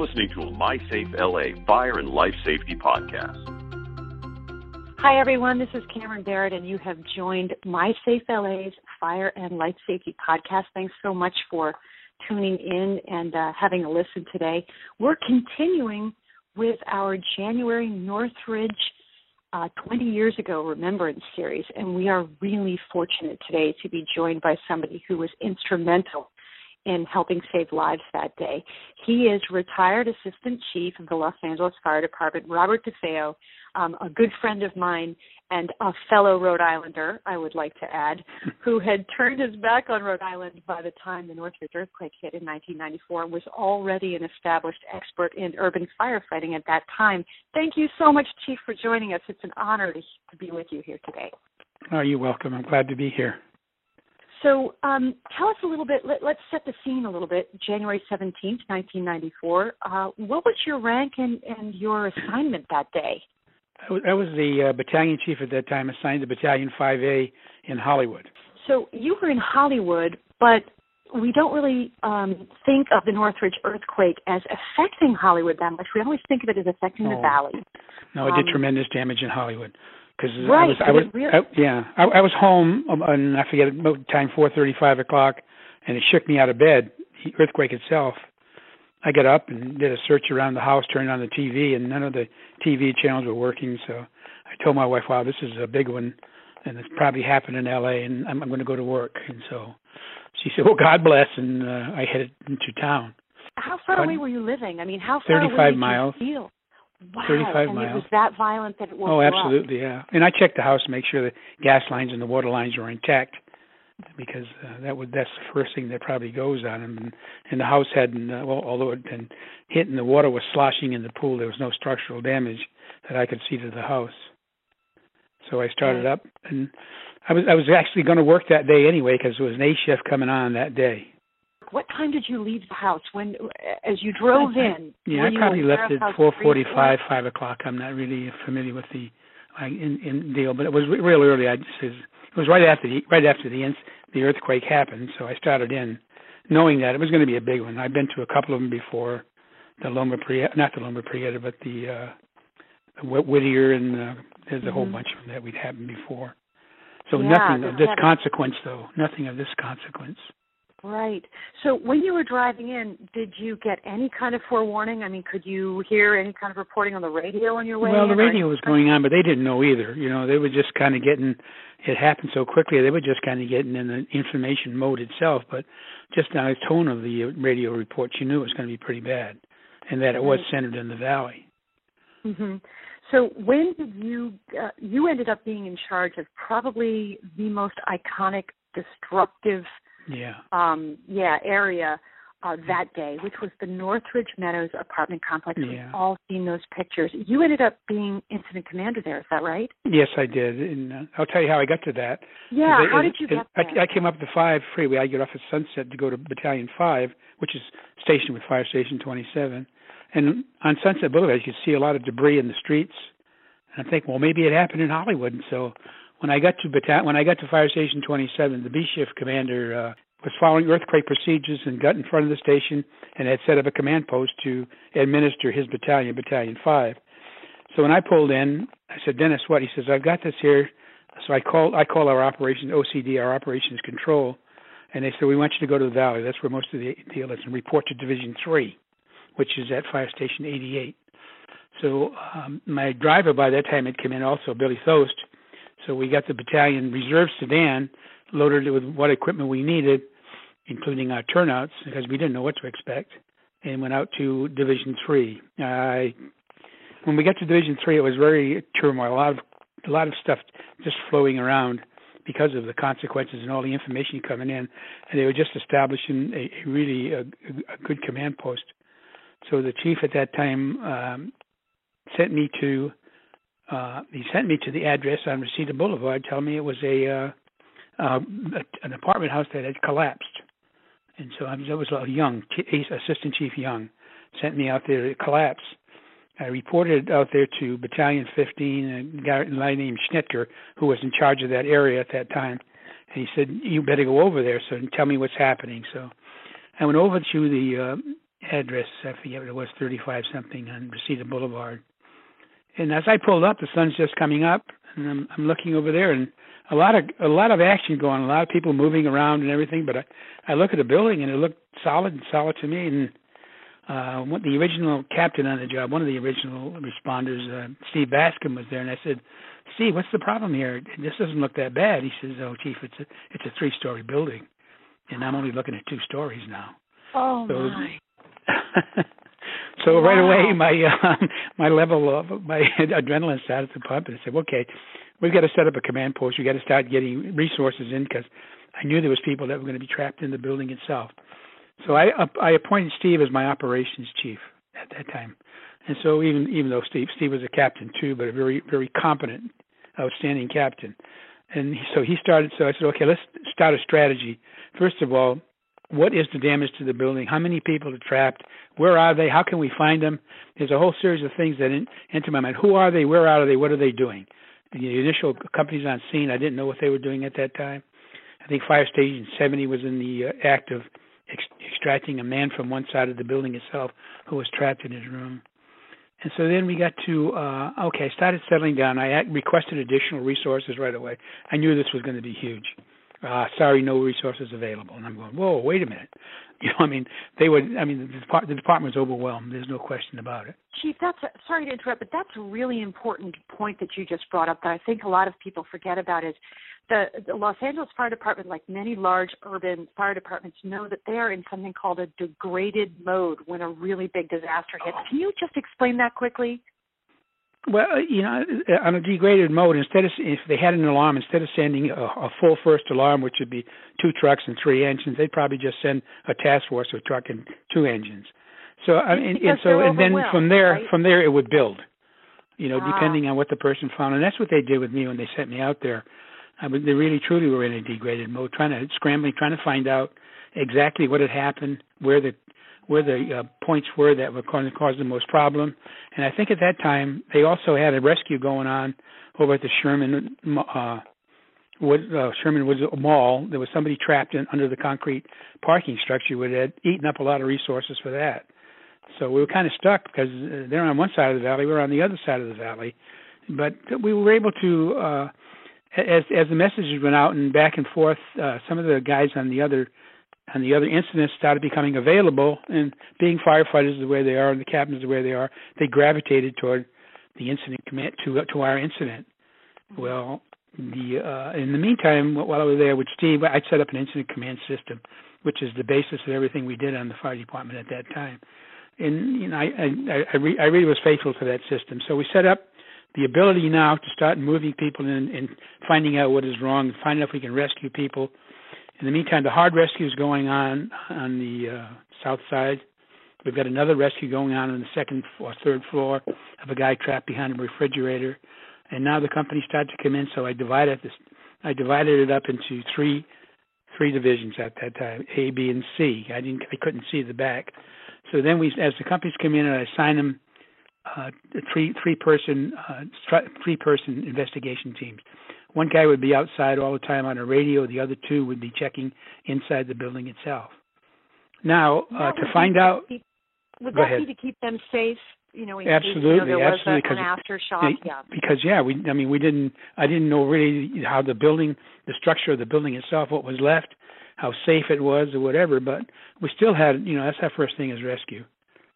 listening to a MySafe LA Fire and Life Safety Podcast. Hi, everyone. This is Cameron Barrett, and you have joined MySafe LA's Fire and Life Safety Podcast. Thanks so much for tuning in and uh, having a listen today. We're continuing with our January Northridge uh, 20 years ago Remembrance series, and we are really fortunate today to be joined by somebody who was instrumental in helping save lives that day. He is retired assistant chief of the Los Angeles Fire Department, Robert DeFeo, um, a good friend of mine and a fellow Rhode Islander, I would like to add, who had turned his back on Rhode Island by the time the Northridge earthquake hit in 1994 and was already an established expert in urban firefighting at that time. Thank you so much, Chief, for joining us. It's an honor to, to be with you here today. Oh, you're welcome. I'm glad to be here. So, um, tell us a little bit. Let, us set the scene a little bit. January seventeenth, nineteen ninety-four. Uh, what was your rank and, and your assignment that day? I was, the uh, battalion chief at that time, assigned to Battalion 5A in Hollywood. So you were in Hollywood, but we don't really um, think of the Northridge earthquake as affecting Hollywood that much. We always think of it as affecting oh. the valley. No, it did um, tremendous damage in Hollywood because right, I was, I was, really... I, yeah, I, I was home um, and I forget about time four thirty, five o'clock, and it shook me out of bed. The earthquake itself. I got up and did a search around the house, turned on the TV, and none of the TV channels were working. So I told my wife, "Wow, this is a big one, and it's probably happened in L.A. and I'm, I'm going to go to work." And so she said, "Well, God bless," and uh, I headed into town. How far but, away were you living? I mean, how far 35 away did miles. you feel? Wow. 35 and miles. it was that violent that it woke Oh, absolutely, yeah. And I checked the house to make sure the gas lines and the water lines were intact because uh, that would that's the first thing that probably goes on them. And, and the house hadn't, uh, well, although it had hit and the water was sloshing in the pool, there was no structural damage that I could see to the house. So I started up, and I was I was actually going to work that day anyway because there was an A shift coming on that day. What time did you leave the house? When, as you drove in? Yeah, I probably left at four forty-five, five o'clock. I'm not really familiar with the like in, in deal, but it was real early. I just it was right after the right after the the earthquake happened, so I started in, knowing that it was going to be a big one. I've been to a couple of them before, the Loma Prieta, not the Loma Prieta, but the uh, Whittier, and uh, there's a mm-hmm. whole bunch of them that we'd happened before. So yeah, nothing of this consequence, though. Nothing of this consequence. Right. So when you were driving in, did you get any kind of forewarning? I mean, could you hear any kind of reporting on the radio on your way? Well, the radio was going on, but they didn't know either. You know, they were just kind of getting. It happened so quickly. They were just kind of getting in the information mode itself. But just on the tone of the radio reports, you knew it was going to be pretty bad, and that it was centered in the valley. Mm-hmm. So when did you uh, you ended up being in charge of probably the most iconic destructive yeah um yeah area uh, that day, which was the Northridge Meadows apartment complex. Yeah. We've all seen those pictures. You ended up being incident commander there. Is that right? Yes, I did, and uh, I'll tell you how I got to that. Yeah, I, how did you get there? I, I came up the five freeway. I get off at Sunset to go to Battalion Five, which is stationed with Fire Station 27. And on Sunset Boulevard, you could see a lot of debris in the streets. And I think, well, maybe it happened in Hollywood. And so when I got to battalion, when I got to Fire Station 27, the B shift commander uh, was following earthquake procedures and got in front of the station and had set up a command post to administer his battalion, Battalion 5. So when I pulled in, I said, Dennis, what? He says, I've got this here. So I called I call our operations OCD, our operations control, and they said, we want you to go to the valley. That's where most of the deal is, and report to Division 3, which is at Fire Station 88. So um, my driver by that time had come in also, Billy Thost. So we got the battalion reserve sedan loaded with what equipment we needed, including our turnouts, because we didn't know what to expect, and went out to Division Three. When we got to Division Three, it was very turmoil. A lot of a lot of stuff just flowing around because of the consequences and all the information coming in, and they were just establishing a, a really a, a good command post. So the chief at that time um, sent me to uh, he sent me to the address on Reseda Boulevard, telling me it was a uh, uh, an apartment house that had collapsed. And so I was, I was uh, Young, Assistant Chief Young, sent me out there. It collapsed. I reported out there to Battalion 15, a guy named Schnitker, who was in charge of that area at that time. And he said, "You better go over there, so tell me what's happening." So I went over to the uh, address. I forget what it was, 35 something on Reseda Boulevard. And as I pulled up, the sun's just coming up, and I'm, I'm looking over there, and a lot of a lot of action going, a lot of people moving around and everything. But I, I look at the building, and it looked solid and solid to me. And uh, what the original captain on the job, one of the original responders, uh, Steve Bascom, was there, and I said, Steve, what's the problem here? This doesn't look that bad. He says, Oh, Chief, it's a it's a three story building, and I'm only looking at two stories now. Oh so, my. so wow. right away, my uh, my level of my adrenaline started to pump, and I said, "Okay, we've got to set up a command post. We've got to start getting resources in because I knew there was people that were going to be trapped in the building itself." So I I appointed Steve as my operations chief at that time, and so even even though Steve Steve was a captain too, but a very very competent, outstanding captain, and so he started. So I said, "Okay, let's start a strategy. First of all." What is the damage to the building? How many people are trapped? Where are they? How can we find them? There's a whole series of things that enter my mind. Who are they? Where are they? What are they doing? The initial companies on scene, I didn't know what they were doing at that time. I think Fire Station 70 was in the uh, act of ex- extracting a man from one side of the building itself who was trapped in his room. And so then we got to uh okay, I started settling down. I requested additional resources right away. I knew this was going to be huge uh, sorry, no resources available. And I'm going, whoa, wait a minute. You know, I mean, they would. I mean, the, depart- the department was overwhelmed. There's no question about it. Chief, that's a, sorry to interrupt, but that's a really important point that you just brought up that I think a lot of people forget about is the, the Los Angeles Fire Department, like many large urban fire departments, know that they are in something called a degraded mode when a really big disaster hits. Can you just explain that quickly? Well, uh, you know, uh, on a degraded mode, instead of if they had an alarm, instead of sending a, a full first alarm, which would be two trucks and three engines, they'd probably just send a task force a truck and two engines. So, I mean, and so, and then from there, right? from there, it would build. You know, ah. depending on what the person found, and that's what they did with me when they sent me out there. I mean, they really truly were in a degraded mode, trying to scrambling, trying to find out exactly what had happened, where the where the uh, points were that were going to cause the most problem. And I think at that time they also had a rescue going on over at the Sherman uh, Wood, uh, Sherman Woods Mall. There was somebody trapped in under the concrete parking structure, which had eaten up a lot of resources for that. So we were kind of stuck because uh, they're on one side of the valley, we we're on the other side of the valley. But we were able to, uh, as as the messages went out and back and forth, uh, some of the guys on the other and the other incidents started becoming available and being firefighters the way they are and the captains the way they are they gravitated toward the incident command to to our incident. Well the uh in the meantime while i was there with steve i set up an incident command system which is the basis of everything we did on the fire department at that time. And you know i i i, re- I really was faithful to that system. So we set up the ability now to start moving people in and finding out what is wrong and finding out if we can rescue people in the meantime, the hard rescue is going on on the uh, south side. We've got another rescue going on on the second or third floor of a guy trapped behind a refrigerator. And now the company started to come in, so I divided this. I divided it up into three three divisions at that time, A, B, and C. I didn't, I couldn't see the back. So then we, as the companies come in, and I assign them uh, three three person uh, three person investigation teams. One guy would be outside all the time on a radio. The other two would be checking inside the building itself. Now, uh, to find out, would that ahead. be to keep them safe? You know, absolutely, case, you know, absolutely, an aftershock. Yeah. Because yeah, we I mean we didn't I didn't know really how the building, the structure of the building itself, what was left, how safe it was or whatever. But we still had you know that's our first thing is rescue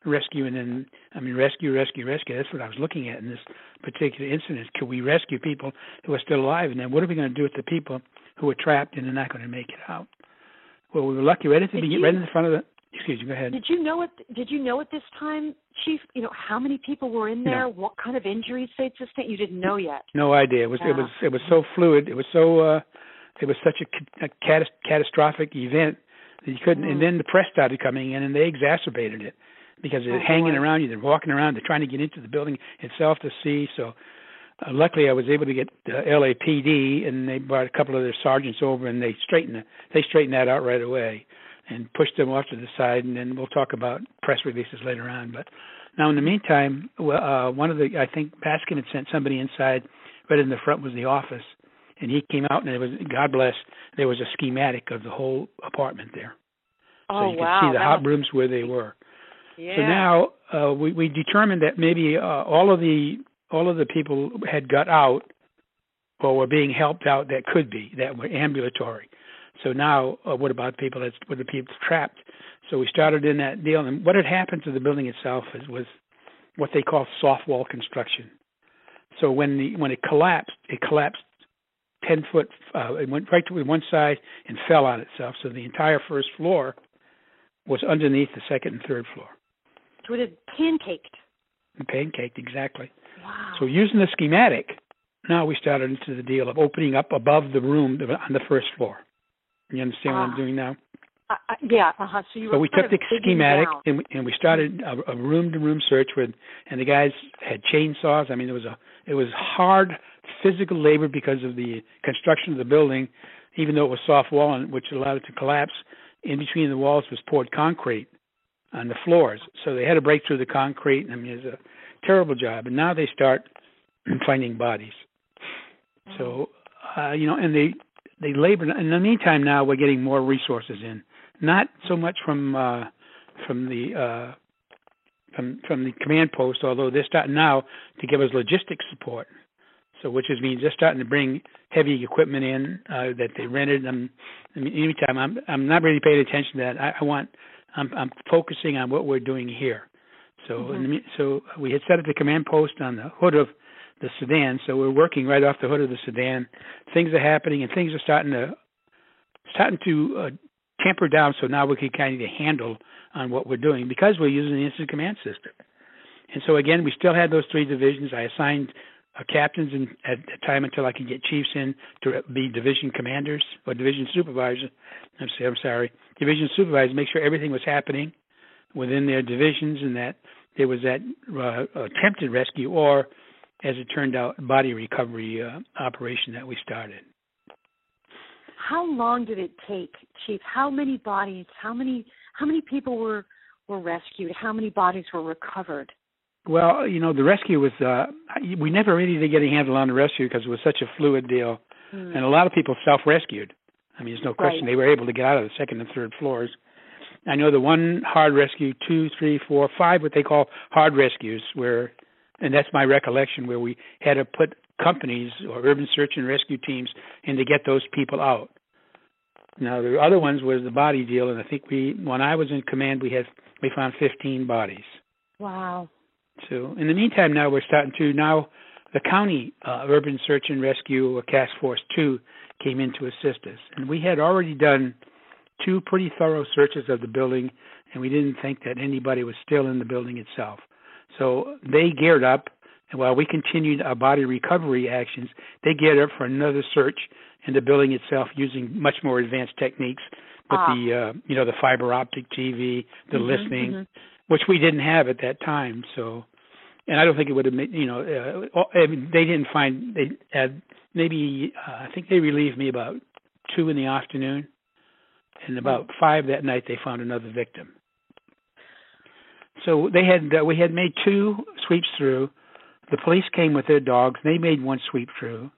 rescue and then I mean rescue, rescue, rescue. That's what I was looking at in this particular incident. Could we rescue people who are still alive? And then what are we going to do with the people who are trapped and they're not going to make it out? Well, we were lucky right at the beginning, right in the front of the. Excuse me. Go ahead. Did you know it? Did you know at this time, Chief? You know how many people were in there? No. What kind of injuries they'd sustained? You didn't know yet. No idea. It was Yeah. it was it was so fluid. It was so uh it was such a, a catas- catastrophic event that you couldn't. Mm. And then the press started coming in and they exacerbated it because they're Oh, hanging boy. around you, they're walking around, they're trying to get into the building itself to see. So, uh, luckily, I was able to get uh, LAPD, and they brought a couple of their sergeants over, and they straightened the, they straightened that out right away, and pushed them off to the side. And then we'll talk about press releases later on. But now, in the meantime, well, uh, one of the I think Bascom had sent somebody inside. Right in the front was the office, and he came out, and it was God bless. There was a schematic of the whole apartment there, Oh so you wow! see the that hot must- rooms where they were. Yeah. So now uh, we we determined that maybe uh, all of the all of the people had got out or were being helped out that could be that were ambulatory. So now, uh, what about people that's what the people trapped? So we started in that deal, and what had happened to the building itself is, was what they call soft wall construction. So when the when it collapsed, it collapsed ten foot. Uh, it went right to one side and fell on itself. So the entire first floor was underneath the second and third floor. It had pancaked. Pancaked exactly. Wow. So using the schematic, now we started into the deal of opening up above the room on the first floor. You understand what Ah. I'm doing now? Uh, uh, yeah. Uh huh. So you So we took the schematic and we, and we started a, a room-to-room search with, and the guys had chainsaws. I mean, it was a it was hard physical labor because of the construction of the building, even though it was soft wall and which allowed it to collapse. In between the walls was poured concrete on the floors, so they had to break through the concrete. I mean, it was a terrible job. And now they start finding bodies. So uh, you know, and they they labor. In the meantime, now we're getting more resources in, not so much from uh, from the uh, from from the command post, although they're starting now to give us logistics support. So, which is means they're starting to bring heavy equipment in uh, that they rented. I'm, I mean, anytime I'm I'm not really paying attention to that. I, I want I'm I'm focusing on what we're doing here. So, in the, so we had set up the command post on the hood of the sedan. So we're working right off the hood of the sedan. Things are happening, and things are starting to starting to uh, tamper down. So now we can kind of handle on what we're doing because we're using the incident command system. And so again, we still had those three divisions. I assigned uh, captains in, at the time until I could get chiefs in to be division commanders or division supervisors. I'm sorry, I'm sorry, division supervisors. Make sure everything was happening within their divisions and that there was that uh, attempted rescue or as it turned out, body recovery uh, operation that we started. How long did it take, Chief? How many bodies? How many? How many people were were rescued? How many bodies were recovered? Well, you know, the rescue was. Uh, we never really did get a handle on the rescue because it was such a fluid deal, Hmm. and a lot of people self-rescued. I mean, there's no question Right. they were able to get out of the second and third floors. I know the one hard rescue, two, three, four, five, what they call hard rescues, where, and that's my recollection, where we had to put companies or urban search and rescue teams in to get those people out. Now the other ones was the body deal, and I think we, when I was in command, we had we found 15 bodies. Wow. So in the meantime, now we're starting to now the county uh, urban search and rescue or task force two came in to assist us, and we had already done two pretty thorough searches of the building, and we didn't think that anybody was still in the building itself. So they geared up, and while we continued our body recovery actions, they geared up for another search in the building itself using much more advanced techniques with Ah. the uh, you know the fiber optic TV, the Mhm, listening mhm. Which we didn't have at that time. So, and I don't think it would have made you know. Uh, I mean, they didn't find they had maybe uh, I think they relieved me about two in the afternoon, and about five that night they found another victim. So they had uh, we had made two sweeps through. The police came with their dogs. They made one sweep through,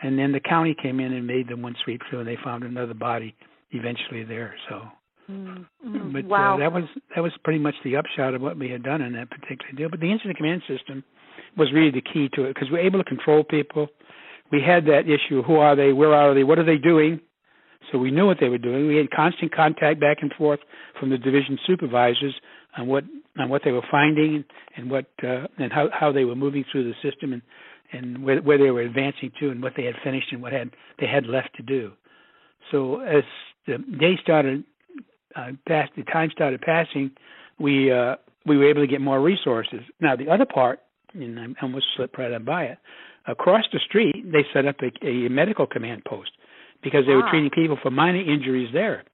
and then the county came in and made them one sweep through, and they found another body eventually there. So. Mm, mm, But wow. uh, that was that was pretty much the upshot of what we had done in that particular deal. But the incident command system was really the key to it because we were able to control people. We had that issue: who are they? Where are they? What are they doing? So we knew what they were doing. We had constant contact back and forth from the division supervisors on what on what they were finding and what uh, and how how they were moving through the system and and where, where they were advancing to and what they had finished and what had they had left to do. So as the day started uh, passed, the time started passing, we uh, we were able to get more resources. Now the other part, and I almost slipped right on by it. Across the street, they set up a, a medical command post because they were Ah. treating people for minor injuries there,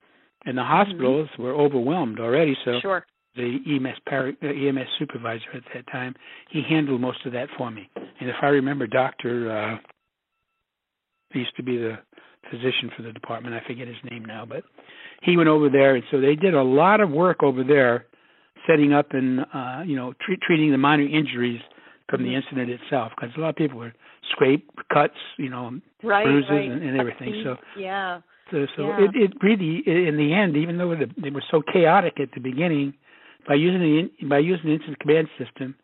and the hospitals were overwhelmed already. So Sure. the EMS par- uh, EMS supervisor at that time, he handled most of that for me. And if I remember, Doctor uh, used to be the physician for the department. I forget his name now, but he went over there, and so they did a lot of work over there, setting up and uh, you know tre- treating the minor injuries from the incident itself, because a lot of people were scraped, cuts, you know, Right. bruises right. and, and everything. So yeah. so, so Yeah. it, it really, in the end, even though it, it was so chaotic at the beginning, by using the by using the incident command system,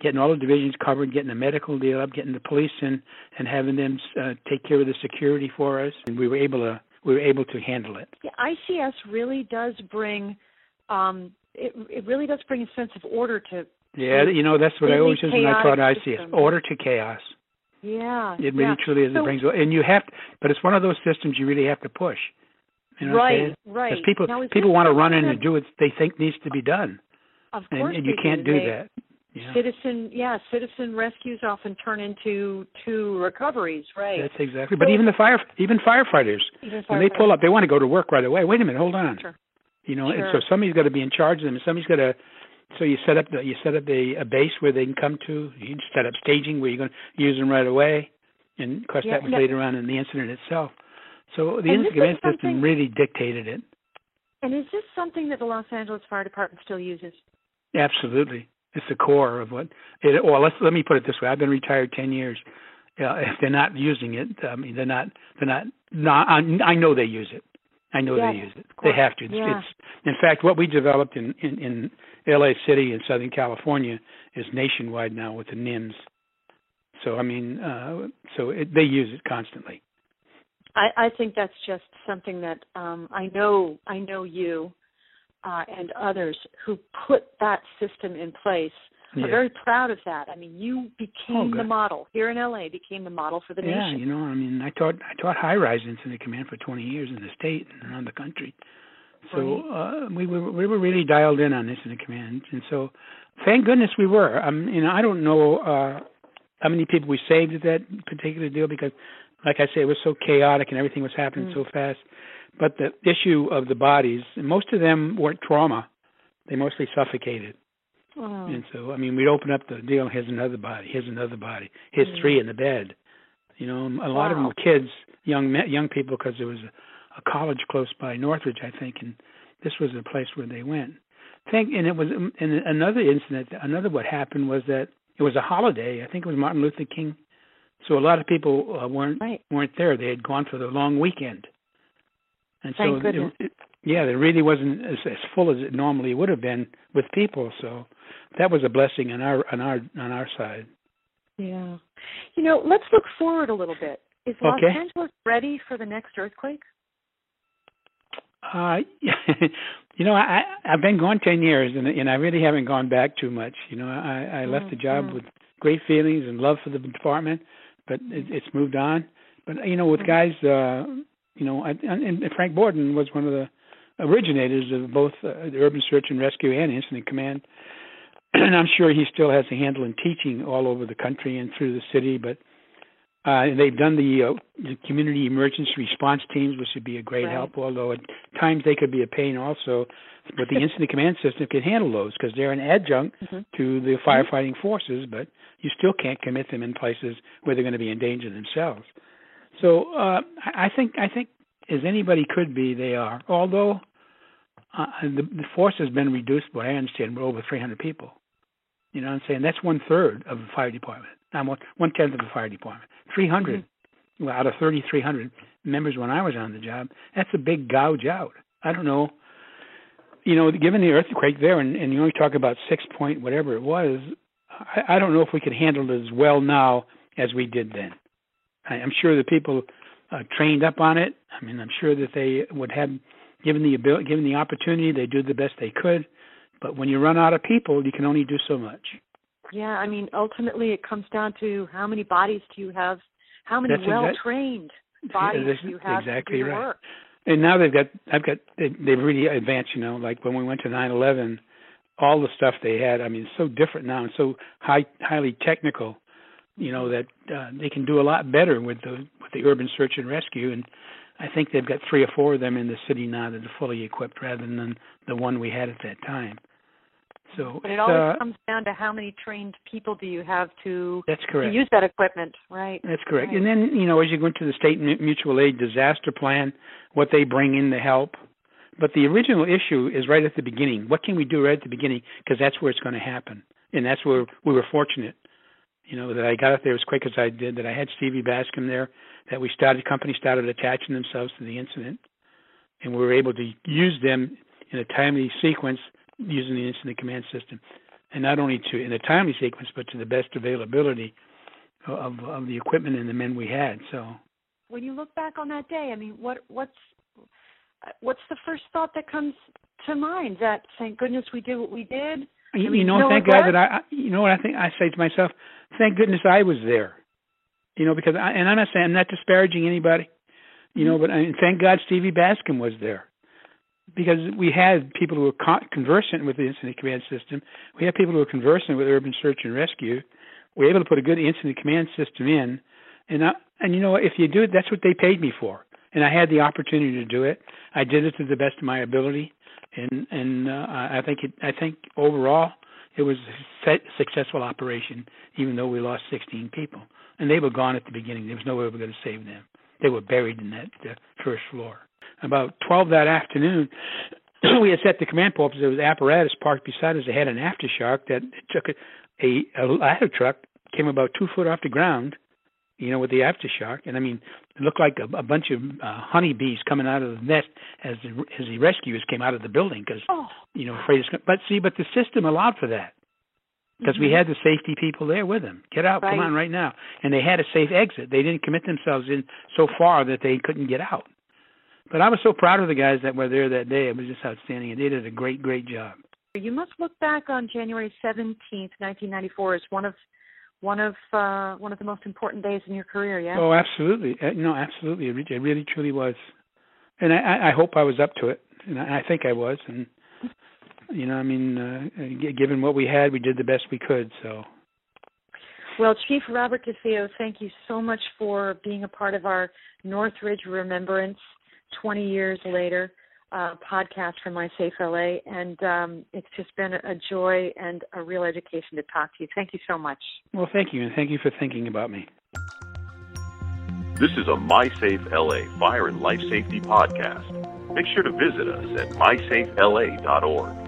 getting all the divisions covered, getting the medical deal up, getting the police in, and having them uh, take care of the security for us, and we were able to we were able to handle it. Yeah, ICS really does bring um, it, it really does bring a sense of order to. Yeah, you know that's what I always said when I taught ICS: order to chaos. Yeah, it really yeah. truly is. So, it brings, and you have, but it's one of those systems you really have to push. You know right, right. Because people now, people want to run in and do what they think needs to be done. Of course, and, and you can't do, do that. Yeah. Citizen, yeah, citizen rescues often turn into to recoveries, right? That's exactly. But even the fire, even firefighters, even when they pull up, they want to go to work right away. Wait a minute, hold on. Sure. You know, sure. and so somebody's got to be in charge of them, and somebody's got to. So you set up the, you set up a, a base where they can come to. You set up staging where you're going to use them right away, and of course yeah, that was yeah. later on in the incident itself. So the and incident command system really dictated it. And is this something that the Los Angeles Fire Department still uses? Absolutely, it's the core of what. It, well, let's let me put it this way: I've been retired ten years. Uh, if they're not using it, I mean, they're not. They're not. not I, I know they use it. I know yes, they use it. They have to. It's, yeah. it's in fact what we developed in, in in L.A. City in Southern California is nationwide now with the NIMS. So I mean, uh, so it, they use it constantly. I, I think that's just something that um, I know. I know you uh, and others who put that system in place yeah. are very proud of that. I mean, you became oh, the model here in LA. Became the model for the yeah, nation. Yeah, you know, I mean, I taught I taught high rise incident command for 20 years in the state and around the country. So uh, we were we were really dialed in on incident command, and so thank goodness we were. Um, you know, I don't know uh, how many people we saved at that particular deal because, like I say, it was so chaotic and everything was happening mm. so fast. But the issue of the bodies, most of them weren't trauma; they mostly suffocated. Oh. And so, I mean, we'd open up the deal. Here's another body. Here's another body. Here's three in the bed. You know, a lot wow. of them were kids, young young people, because there was a, a college close by Northridge, I think, and this was the place where they went. Think, and it was, and another incident. Another what happened was that it was a holiday. I think it was Martin Luther King, so a lot of people uh, weren't right. weren't there. They had gone for the long weekend, and Thank so goodness. It, it, yeah, there really wasn't as, as full as it normally would have been with people. So that was a blessing on our on our on our side. Yeah, you know, let's look forward a little bit. Is Los okay. Angeles ready for the next earthquake? Uh, you know, I I've been gone ten years, and and I really haven't gone back too much. You know, I I left mm-hmm. the job with great feelings and love for the department, but it, it's moved on. But you know, with guys, uh, you know, I, and Frank Borden was one of the originators of both uh, the urban search and rescue and incident command. And I'm sure he still has a handle in teaching all over the country and through the city. But uh, they've done the, uh, the community emergency response teams, which would be a great right. help. Although at times they could be a pain also. But the incident command system can handle those because they're an adjunct mm-hmm. to the firefighting forces. But you still can't commit them in places where they're going to be in danger themselves. So uh, I think I think as anybody could be, they are. Although uh, the, the force has been reduced, by I understand, we're over 300 people. You know what I'm saying? That's one third of the fire department. I'm one one tenth of the fire department. 300 mm-hmm. well, out of 3,300 members when I was on the job. That's a big gouge out. I don't know. You know, given the earthquake there, and, and you only talk about six point whatever it was, I, I don't know if we could handle it as well now as we did then. I, I'm sure the people uh, trained up on it. I mean, I'm sure that they would have given the ability, given the opportunity, they do the best they could. But when you run out of people, you can only do so much. Yeah, I mean, ultimately, it comes down to how many bodies do you have, how many That's well-trained exact, bodies do you have exactly to do right. work. And now they've got, I've got, they, they've really advanced. You know, like when we went to 9/11, all the stuff they had. I mean, it's so different now and so high, highly technical. You know that uh, they can do a lot better with the with the urban search and rescue and I think they've got three or four of them in the city now that are fully equipped, rather than the one we had at that time. So, but it always uh, comes down to how many trained people do you have to, that's correct. to use that equipment, right? That's correct. Right. And then you know, as you go into the state mutual aid disaster plan, what they bring in to help. But the original issue is right at the beginning. What can we do right at the beginning? Because that's where it's going to happen, and that's where we were fortunate. You know that I got it there as quick as I did. That I had Stevie Bascom there. That we started companies started attaching themselves to the incident, and we were able to use them in a timely sequence using the incident command system, and not only to in a timely sequence, but to the best availability of of the equipment and the men we had. So, when you look back on that day, I mean, what what's what's the first thought that comes to mind? That thank goodness we did what we did. You, mean, you know, thank? God that I, you know what I think I say to myself, thank goodness I was there. You know, because I, and I'm not saying I'm not disparaging anybody, you know, mm-hmm. but I mean, thank God Stevie Bascom was there. Because we had people who were con- conversant with the incident command system. We had people who were conversant with urban search and rescue. We were able to put a good incident command system in, and I, and you know what if you do it, that's what they paid me for, and I had the opportunity to do it. I did it to the best of my ability, and and uh, I think it. I think overall it was a successful operation, even though we lost 16 people, and they were gone at the beginning. There was no way we were going to save them. They were buried in that uh, first floor. About 12 that afternoon, we had set the command post. There was apparatus parked beside us. They had an aftershock that took a, a, a ladder truck, came about two foot off the ground, you know, with the aftershock. And I mean, it looked like a, a bunch of uh, honeybees coming out of the nest as the, as the rescuers came out of the building because, Oh, you know, afraid it's going But see, but the system allowed for that because we Mhm. had the safety people there with them. Get out, come on, right now. And they had a safe exit. They didn't commit themselves in so far that they couldn't get out. But I was so proud of the guys that were there that day. It was just outstanding, and they did a great, great job. you must look back on January 17th, 1994, as one of one of uh, one of the most important days in your career. Yeah. Oh, absolutely. Uh, No, absolutely. It, re- it really, truly was. And I, I- hope I was up to it, and I, I think I was. And you know, I mean, uh, given what we had, we did the best we could. So. Well, Chief Robert DeFeo, thank you so much for being a part of our Northridge Remembrance 20 years later uh, podcast from My Safe LA. And um, it's just been a joy and a real education to talk to you. Thank you so much. Well, thank you, and thank you for thinking about me. This is a MySafe LA Fire and Life Safety Podcast. Make sure to visit us at mysafela.org.